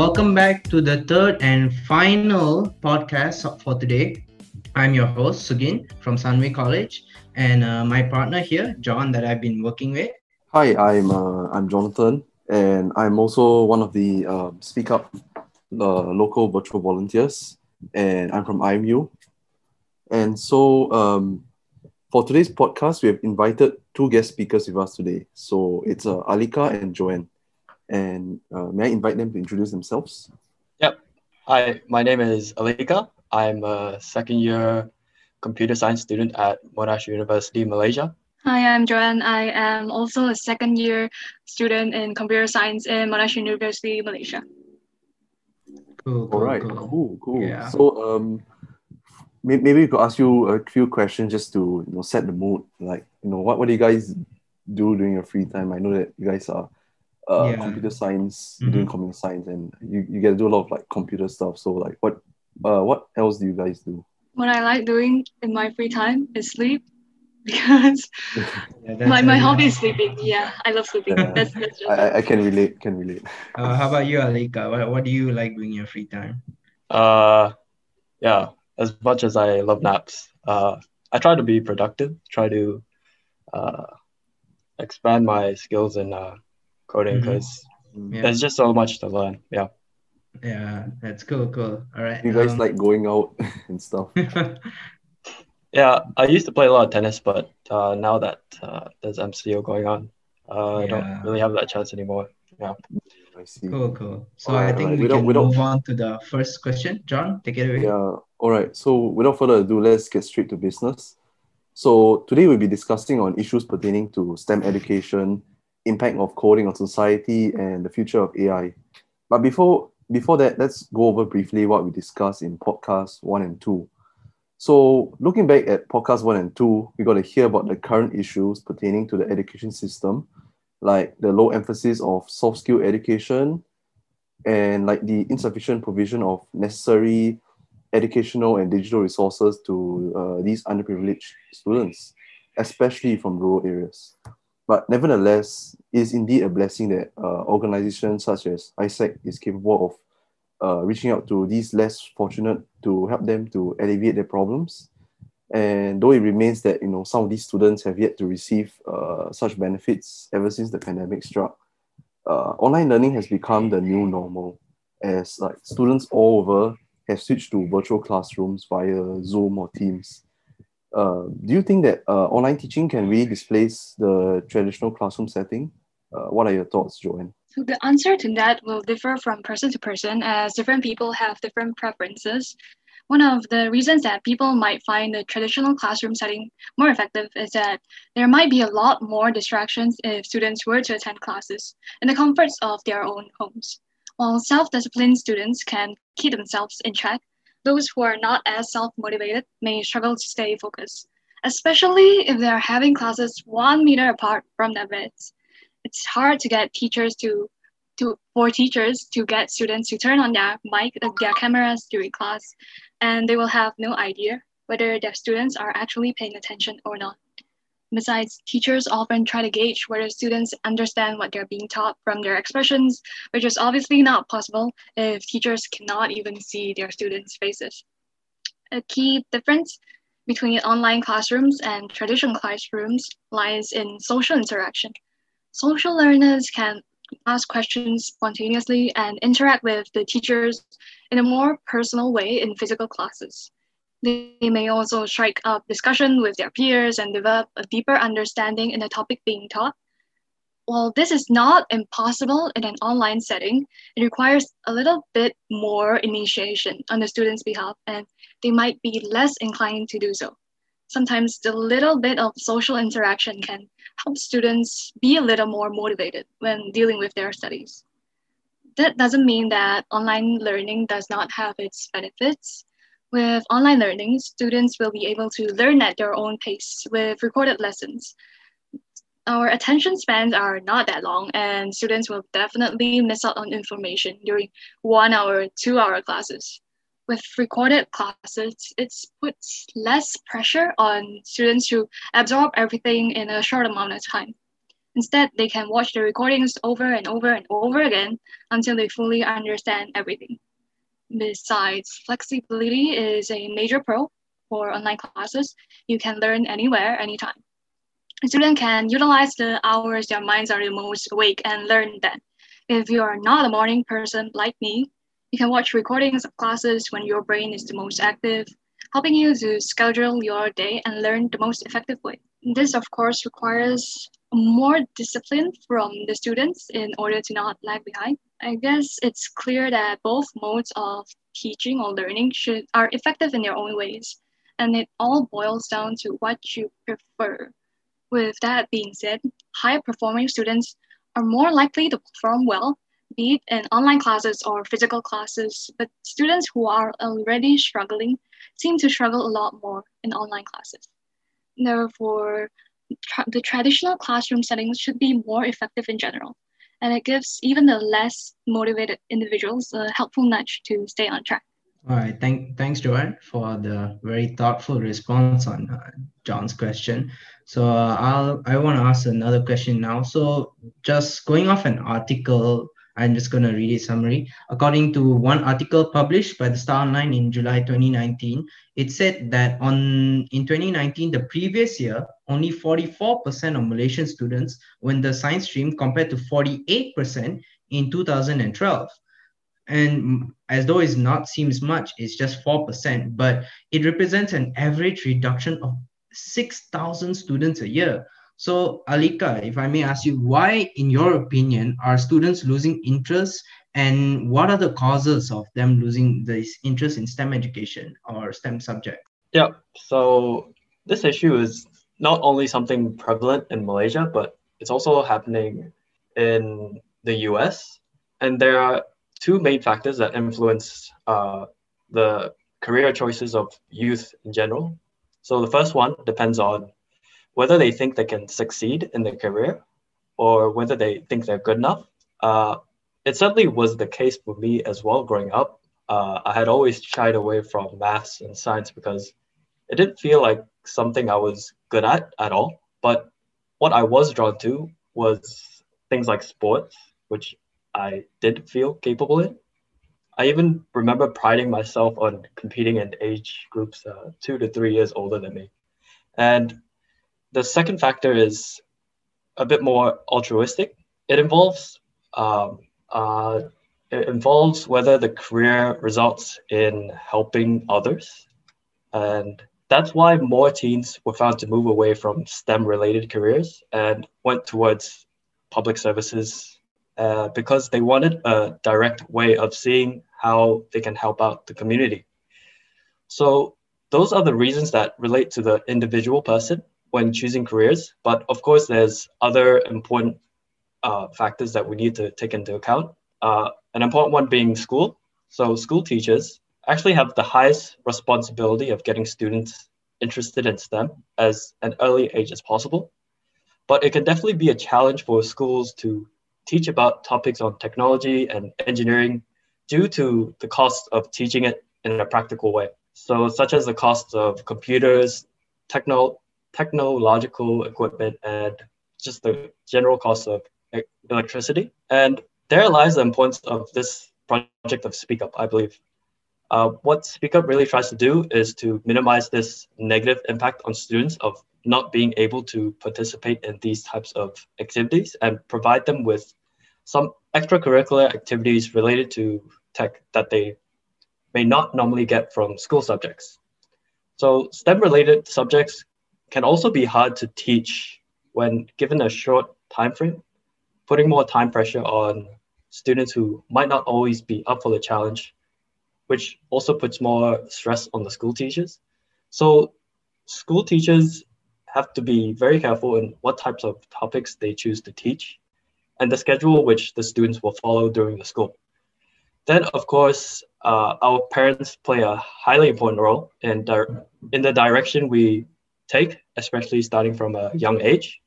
welcome back to the third and final podcast for today. I'm your host, Sugin from Sunway College, and uh, my partner here, John, that I've been working with. Hi, I'm uh, I'm Jonathan, and I'm also one of the uh, Speak Up local virtual volunteers, and I'm from IMU. And so, um, for today's podcast, we have invited two guest speakers with us today. So it's uh, Alika and Joanne. And uh, may I invite them to introduce themselves? Yep. Hi, my name is Alika. I'm a second year computer science student at Monash University, Malaysia. Hi, I'm Joanne. I am also a second year student in computer science in Monash University, Malaysia. Cool. All right, cool. cool, cool. Yeah. So, um, maybe we could ask you a few questions just to you know set the mood. Like, you know, what, what do you guys do during your free time? I know that you guys are uh, Yeah. computer science, Mhm. doing computer science, and you, you get to do a lot of like computer stuff. So, like, what uh, what else do you guys do? What I like doing in my free time is sleep because Yeah, my, my hobby is sleeping. Yeah, I love sleeping. Yeah. That's, that's just I, I- I can relate. Can relate. Uh, how about you, Alika? What, what do you like doing in your free time? Uh, yeah, as much as I love naps, uh, I try to be productive, try to uh, expand my skills in uh, coding because Yeah. there's just so much to learn. Yeah. Yeah, that's cool, cool. All right. You guys um, like going out and stuff. Yeah, I used to play a lot of tennis, but uh, now that uh, there's MCO going on, uh, I don't really have that chance anymore. Yeah. I see. cool, cool. So Alright, I think alright. we Without- can without- move on to the first question. John, take it away. Yeah. All right. So without further ado, let's get straight to business. So today we'll be discussing on issues pertaining to STEM education, impact of coding on society, and the future of AI. But before before that, let's go over briefly what we discussed in podcast one and two. So looking back at podcast one and two, we got to hear about the current issues pertaining to the education system, like the low emphasis of soft skill education, and like the insufficient provision of necessary educational and digital resources to uh, these underprivileged students, especially from rural areas. But nevertheless, it is indeed a blessing that uh, organizations such as AIESEC is capable of uh, reaching out to these less fortunate to help them to alleviate their problems. And though it remains that you know some of these students have yet to receive uh, such benefits ever since the pandemic struck, uh, online learning has become the new normal as like students all over have switched to virtual classrooms via Zoom or Teams. Uh, do you think that uh, online teaching can really displace the traditional classroom setting? Uh, what are your thoughts, Joanne? So the answer to that will differ from person to person as different people have different preferences. One of the reasons that people might find the traditional classroom setting more effective is that there might be a lot more distractions if students were to attend classes in the comforts of their own homes. While self-disciplined students can keep themselves in check, those who are not as self-motivated may struggle to stay focused, especially if they're having classes one meter apart from their beds. It's hard to get teachers to to for teachers to get students to turn on their mic their cameras during class and they will have no idea whether their students are actually paying attention or not besides teachers often try to gauge whether students understand what they're being taught from their expressions which is obviously not possible if teachers cannot even see their students faces a key difference between online classrooms and traditional classrooms lies in social interaction Social learners can ask questions spontaneously and interact with the teachers in a more personal way in physical classes. They may also strike up discussion with their peers and develop a deeper understanding in the topic being taught. While this is not impossible in an online setting, it requires a little bit more initiation on the student's behalf, and they might be less inclined to do so. Sometimes the little bit of social interaction can help students be a little more motivated when dealing with their studies. That doesn't mean that online learning does not have its benefits. With online learning, students will be able to learn at their own pace with recorded lessons. Our attention spans are not that long, and students will definitely miss out on information during one hour, two hour classes. With recorded classes, it puts less pressure on students to absorb everything in a short amount of time. Instead, they can watch the recordings over and over and over again until they fully understand everything. Besides, flexibility is a major pro for online classes. You can learn anywhere, anytime. A student can utilize the hours their minds are the most awake and learn then. If you are not a morning person like me, you can watch recordings of classes when your brain is the most active, helping you to schedule your day and learn the most effective way. This, of course, requires more discipline from the students in order to not lag behind. I guess it's clear that both modes of teaching or learning should are effective in their own ways, and it all boils down to what you prefer. With that being said, high performing students are more likely to perform well, be it in online classes or physical classes, but students who are already struggling seem to struggle a lot more in online classes. Therefore, tra- the traditional classroom settings should be more effective in general, and it gives even the less motivated individuals a helpful nudge to stay on track. All right, thank, thanks, Joanne, for the very thoughtful response on uh, John's question. So uh, I'll I want to ask another question now. So just going off an article I'm just going to read a summary. According to one article published by the Star Online in July 2019, it said that on in 2019, the previous year, only 44% of Malaysian students in the science stream compared to 48% in 2012. And as though it's not seems much, it's just 4%, but it represents an average reduction of 6,000 students a year. So, Alika, if I may ask you, why, in your opinion, are students losing interest and what are the causes of them losing this interest in STEM education or STEM subject? Yeah, so this issue is not only something prevalent in Malaysia, but it's also happening in the US. And there are two main factors that influence uh, the career choices of youth in general. So the first one depends on whether they think they can succeed in their career or whether they think they're good enough. Uh, it certainly was the case for me as well growing up. Uh, I had always shied away from maths and science because it didn't feel like something I was good at at all. But what I was drawn to was things like sports, which I did feel capable in. I even remember priding myself on competing in age groups uh, two to three years older than me. And the second factor is a bit more altruistic. It involves um, uh, it involves whether the career results in helping others, and that's why more teens were found to move away from STEM-related careers and went towards public services uh, because they wanted a direct way of seeing how they can help out the community. So those are the reasons that relate to the individual person when choosing careers. But of course, there's other important uh, factors that we need to take into account. Uh, an important one being school. So school teachers actually have the highest responsibility of getting students interested in STEM as an early age as possible. But it can definitely be a challenge for schools to teach about topics on technology and engineering due to the cost of teaching it in a practical way. So, such as the cost of computers, techno- technological equipment and just the general cost of electricity. And there lies the importance of this project of Speak Up, I believe. Uh, what Speak Up really tries to do is to minimize this negative impact on students of not being able to participate in these types of activities and provide them with some extracurricular activities related to tech that they may not normally get from school subjects. So STEM related subjects can also be hard to teach when given a short time frame, putting more time pressure on students who might not always be up for the challenge, which also puts more stress on the school teachers. So school teachers have to be very careful in what types of topics they choose to teach and the schedule which the students will follow during the school. Then, of course, uh, our parents play a highly important role in, in the direction we take, especially starting from a young age.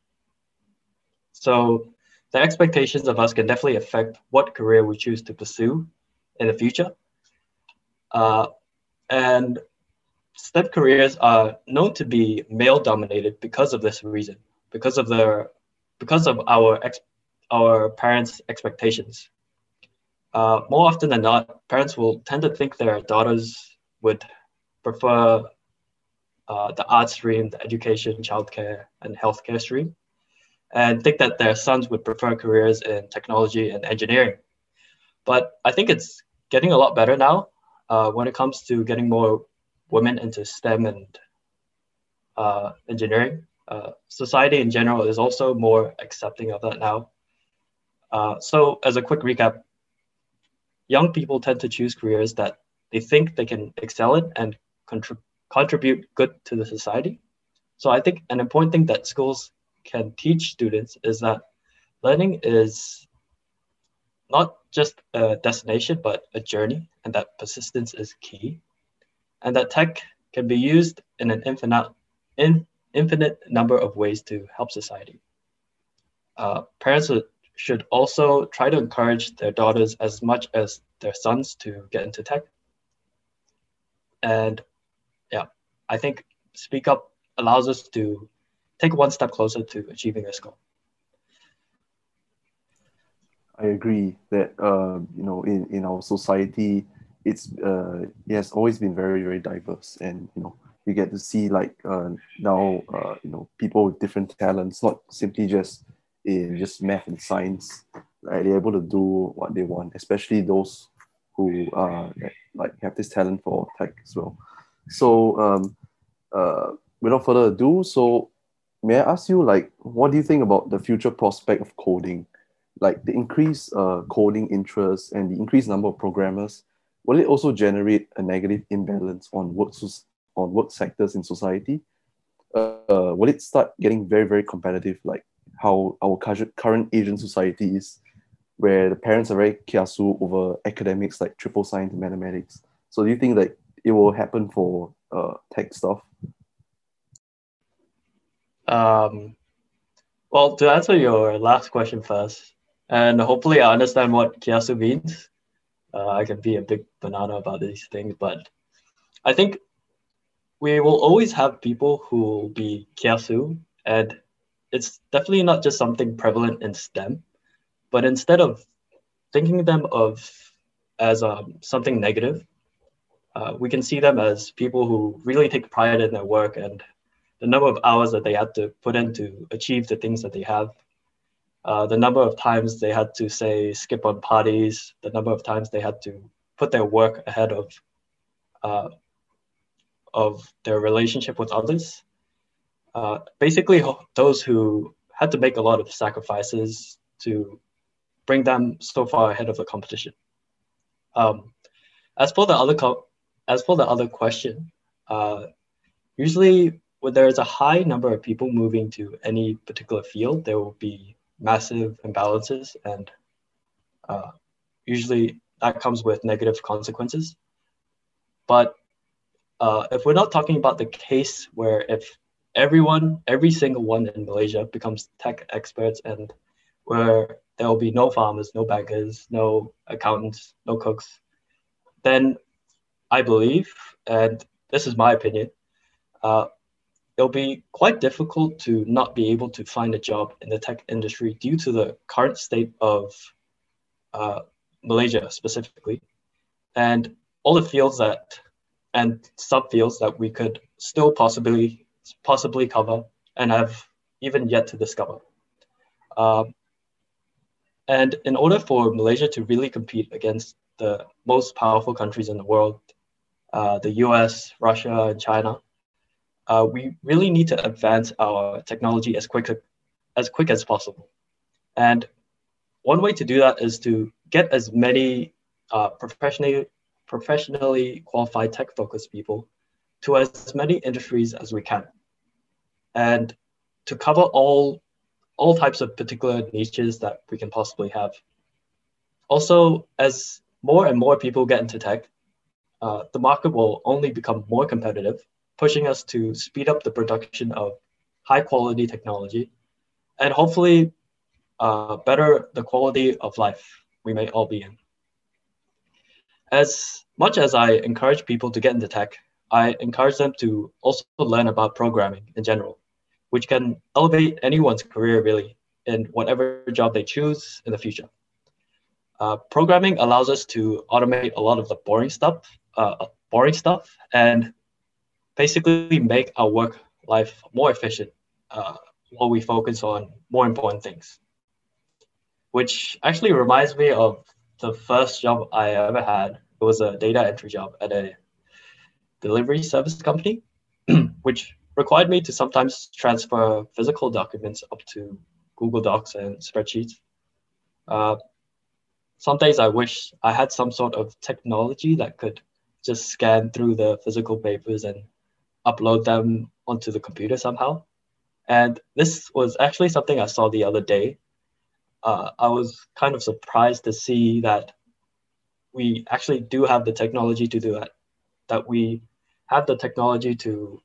So the expectations of us can definitely affect what career we choose to pursue in the future. Uh, and STEM careers are known to be male dominated because of this reason, because of the because of our ex- our parents' expectations. Uh, more often than not, parents will tend to think their daughters would prefer uh, the art stream, the education, childcare, and healthcare stream, and think that their sons would prefer careers in technology and engineering. But I think it's getting a lot better now uh, when it comes to getting more women into STEM and uh, engineering. Uh, society in general is also more accepting of that now. Uh, so, as a quick recap, young people tend to choose careers that they think they can excel in and contrib- contribute good to the society. So, I think an important thing that schools can teach students is that learning is not just a destination, but a journey, and that persistence is key, and that tech can be used in an infinite, in, infinite number of ways to help society. Uh, parents should also try to encourage their daughters as much as their sons to get into tech. And yeah, I think Speak Up allows us to take one step closer to achieving this goal. I agree that uh, you know in, in our society it's uh, it has always been very very diverse and you know you get to see like uh, now uh, you know people with different talents not simply just in just math and science they're able to do what they want especially those who uh, like have this talent for tech as well so um, uh, without further ado so may I ask you like what do you think about the future prospect of coding like the increased uh, coding interest and the increased number of programmers, will it also generate a negative imbalance on work, on work sectors in society? Uh, will it start getting very, very competitive, like how our current Asian society is, where the parents are very kiasu over academics like triple science and mathematics? So do you think that it will happen for uh, tech stuff? Um, well, to answer your last question first, and hopefully I understand what kiasu means. Uh, I can be a big banana about these things, but I think we will always have people who will be kiasu, and it's definitely not just something prevalent in STEM, but instead of thinking them of as um, something negative, uh, we can see them as people who really take pride in their work and the number of hours that they had to put in to achieve the things that they have uh, the number of times they had to say skip on parties, the number of times they had to put their work ahead of uh, of their relationship with others. Uh, basically, those who had to make a lot of sacrifices to bring them so far ahead of the competition. Um, as for the other co- as for the other question, uh, usually when there is a high number of people moving to any particular field, there will be massive imbalances, and uh, usually that comes with negative consequences. But uh, if we're not talking about the case where if everyone, every single one in Malaysia becomes tech experts and where there will be no farmers, no bankers, no accountants, no cooks, then I believe, and this is my opinion, uh, it'll be quite difficult to not be able to find a job in the tech industry due to the current state of uh, Malaysia specifically, and all the fields that and subfields that we could still possibly possibly cover and have even yet to discover. Um, and in order for Malaysia to really compete against the most powerful countries in the world, uh, the US, Russia, and China, uh, we really need to advance our technology as quick as quick as possible. And one way to do that is to get as many uh, professionally professionally qualified tech focused people to as many industries as we can, and to cover all all types of particular niches that we can possibly have. Also, as more and more people get into tech, uh, the market will only become more competitive pushing us to speed up the production of high quality technology and hopefully uh, better the quality of life we may all be in. As much as I encourage people to get into tech, I encourage them to also learn about programming in general, which can elevate anyone's career really. in whatever job they choose in the future. Uh, programming allows us to automate a lot of the boring stuff, uh, boring stuff, and basically make our work life more efficient uh, while we focus on more important things. Which actually reminds me of the first job I ever had. It was a data entry job at a delivery service company, which required me to sometimes transfer physical documents up to Google Docs and spreadsheets. Uh, some days I wish I had some sort of technology that could just scan through the physical papers and upload them onto the computer somehow. And this was actually something I saw the other day. Uh, I was kind of surprised to see that we actually do have the technology to do that, that we have the technology to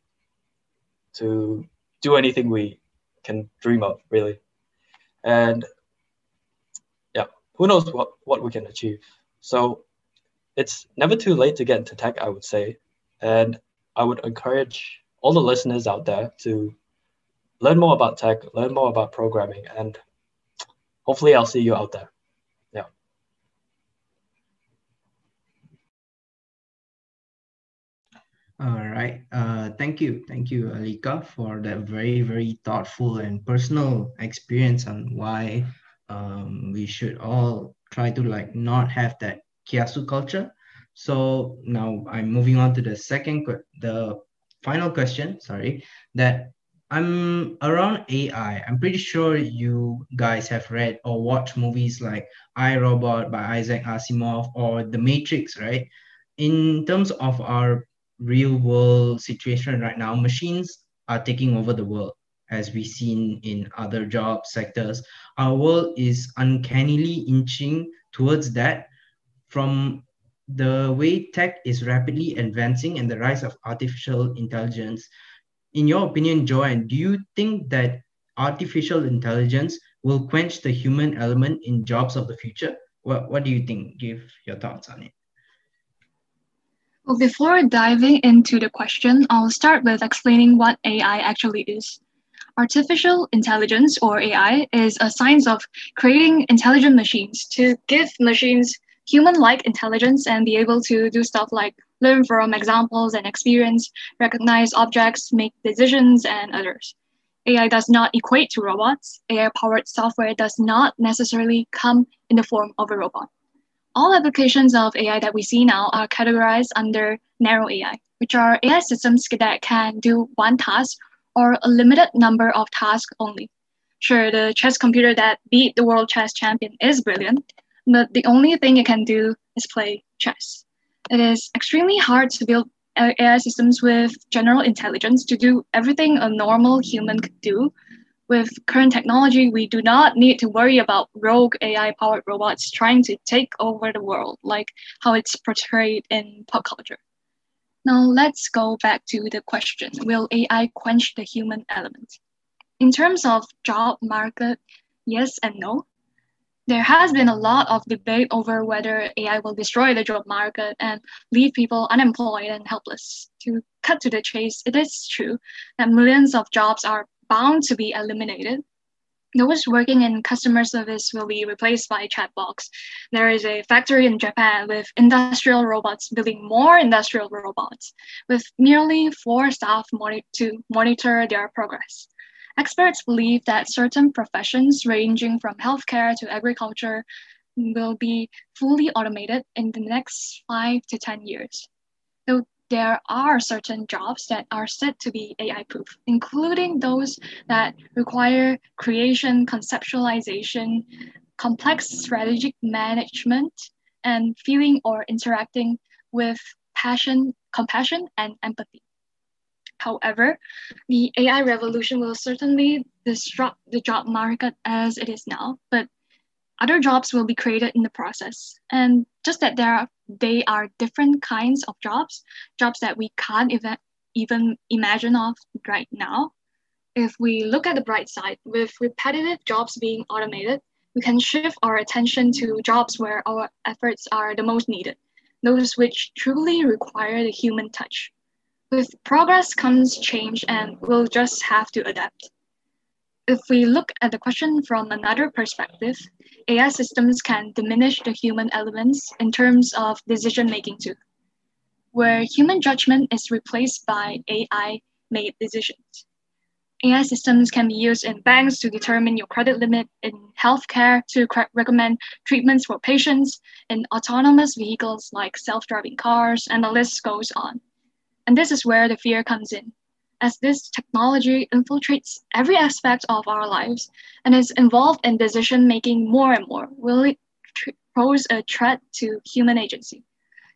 to do anything we can dream of, really. And yeah, who knows what, what we can achieve. So it's never too late to get into tech, I would say. And I would encourage all the listeners out there to learn more about tech, learn more about programming, and hopefully I'll see you out there. Yeah. All right. Uh, thank you. Thank you, Alika, for that very, very thoughtful and personal experience on why um, we should all try to like not have that kiasu culture. So now I'm moving on to the second, the final question, sorry, that I'm around AI. I'm pretty sure you guys have read or watched movies like I Robot by Isaac Asimov or The Matrix, right? In terms of our real world situation right now, machines are taking over the world as we've seen in other job sectors. Our world is uncannily inching towards that from the way tech is rapidly advancing and the rise of artificial intelligence. In your opinion, Joanne, do you think that artificial intelligence will quench the human element in jobs of the future? What, what do you think? Give your thoughts on it. Well, before diving into the question, I'll start with explaining what AI actually is. Artificial intelligence, or AI, is a science of creating intelligent machines to give machines human-like intelligence and be able to do stuff like learn from examples and experience, recognize objects, make decisions, and others. AI does not equate to robots. AI-powered software does not necessarily come in the form of a robot all applications of AI that we see now are categorized under narrow AI, which are AI systems that can do one task or a limited number of tasks only. Sure, the chess computer that beat the world chess champion is brilliant, but the only thing it can do is play chess. It is extremely hard to build AI systems with general intelligence to do everything a normal human could do with current technology, we do not need to worry about rogue AI powered robots trying to take over the world, like how it's portrayed in pop culture. Now, let's go back to the question Will AI quench the human element? In terms of job market, yes and no. There has been a lot of debate over whether AI will destroy the job market and leave people unemployed and helpless. To cut to the chase, it is true that millions of jobs are bound to be eliminated. Those working in customer service will be replaced by chatbots. There is a factory in Japan with industrial robots building more industrial robots, with merely four staff to monitor their progress. Experts believe that certain professions ranging from healthcare to agriculture will be fully automated in the next five to 10 years. Though there are certain jobs that are said to be AI proof, including those that require creation, conceptualization, complex strategic management, and feeling or interacting with passion, compassion, and empathy. However, the AI revolution will certainly disrupt the job market as it is now, but other jobs will be created in the process. And just that there are they are different kinds of jobs, jobs that we can't even, even imagine of right now. If we look at the bright side, with repetitive jobs being automated, we can shift our attention to jobs where our efforts are the most needed, those which truly require the human touch. With progress comes change, and we'll just have to adapt. if we look at the question from another perspective, AI systems can diminish the human elements in terms of decision making too, where human judgment is replaced by AI made decisions. AI systems can be used in banks to determine your credit limit, in healthcare to recommend treatments for patients, in autonomous vehicles like self driving cars, and the list goes on. And this is where the fear comes in. As this technology infiltrates every aspect of our lives and is involved in decision making more and more, will it pose a threat to human agency?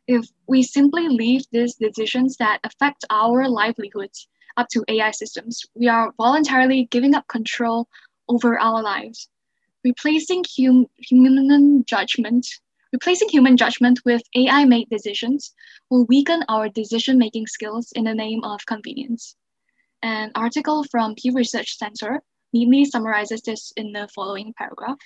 If we simply leave these decisions that affect our livelihoods up to AI systems. We are voluntarily giving up control over our lives. Replacing hum- human judgment, replacing human judgment with AI-made decisions will weaken our decision-making skills in the name of convenience. An article from Pew Research Center neatly summarizes this in the following paragraph.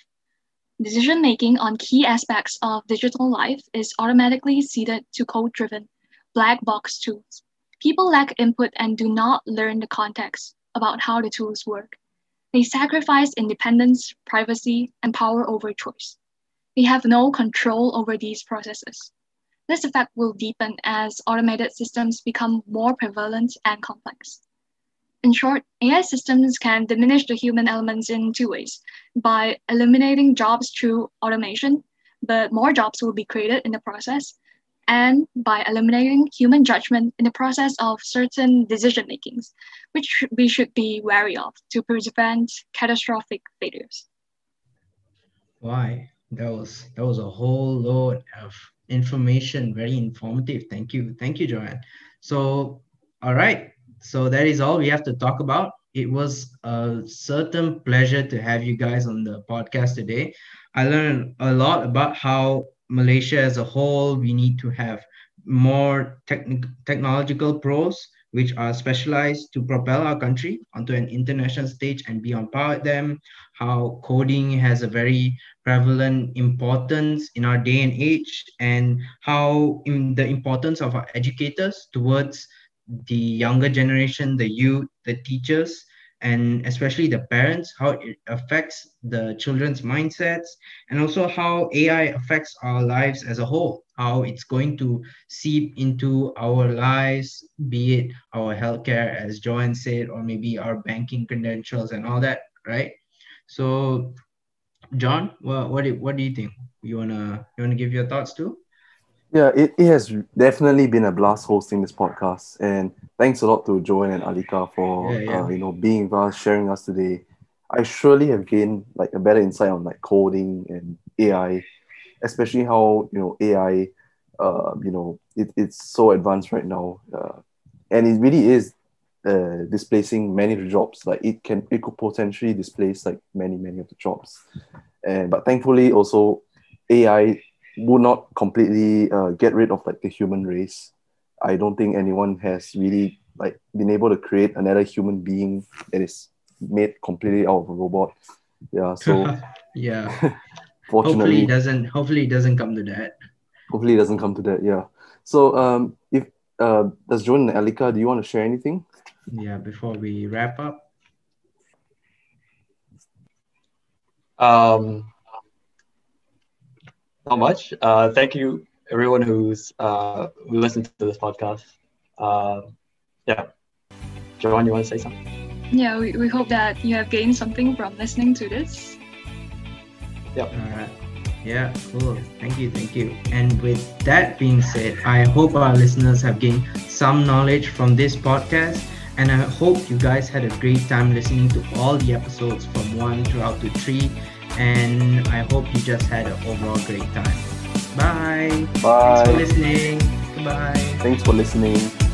Decision making on key aspects of digital life is automatically ceded to code driven black box tools People lack input and do not learn the context about how the tools work. They sacrifice independence, privacy, and power over choice. They have no control over these processes. This effect will deepen as automated systems become more prevalent and complex. In short, AI systems can diminish the human elements in two ways by eliminating jobs through automation, but more jobs will be created in the process, and by eliminating human judgment in the process of certain decision makings, which we should be wary of to prevent catastrophic failures. Why? That was that was a whole load of information, very informative. Thank you. Thank you, Joanne. So all right. So that is all we have to talk about. It was a certain pleasure to have you guys on the podcast today. I learned a lot about how Malaysia as a whole, we need to have more techn- technological pros which are specialized to propel our country onto an international stage and be on par with them. How coding has a very prevalent importance in our day and age, and how the importance of our educators towards the younger generation, the youth, the teachers, and especially the parents, how it affects the children's mindsets, and also how AI affects our lives as a whole, how it's going to seep into our lives, be it our healthcare, as Joanne said, or maybe our banking credentials and all that, right? So, John, what what do, what do you think? You wanna you wanna give your thoughts too? Yeah, it, it has definitely been a blast hosting this podcast, and thanks a lot to Joanne and Alika for Yeah, yeah. Uh, you know being with us, sharing us today. I surely have gained like a better insight on like coding and AI, especially how you know AI, uh, you know, it, it's so advanced right now, uh, and it really is uh, displacing many of the jobs. Like it can, it could potentially displace like many, many of the jobs, and but thankfully also AI will not completely uh, get rid of like the human race. I don't think anyone has really like been able to create another human being that is made completely out of a robot. Yeah, so yeah. hopefully fortunately, it doesn't hopefully it doesn't come to that. hopefully it doesn't come to that. Yeah. So um, if uh, does Joan and Alika, do you want to share anything? Yeah, before we wrap up. Um, not much. Uh, thank you, everyone who's uh, who listened to this podcast. Uh, yeah, Joanne, you want to say something? Yeah, we, we hope that you have gained something from listening to this. Yep. All right. Yeah, cool. Thank you, thank you. And with that being said, I hope our listeners have gained some knowledge from this podcast. And I hope you guys had a great time listening to all the episodes from one throughout to three. And I hope you just had an overall great time. Bye. Bye. Thanks for listening. Goodbye. Thanks for listening.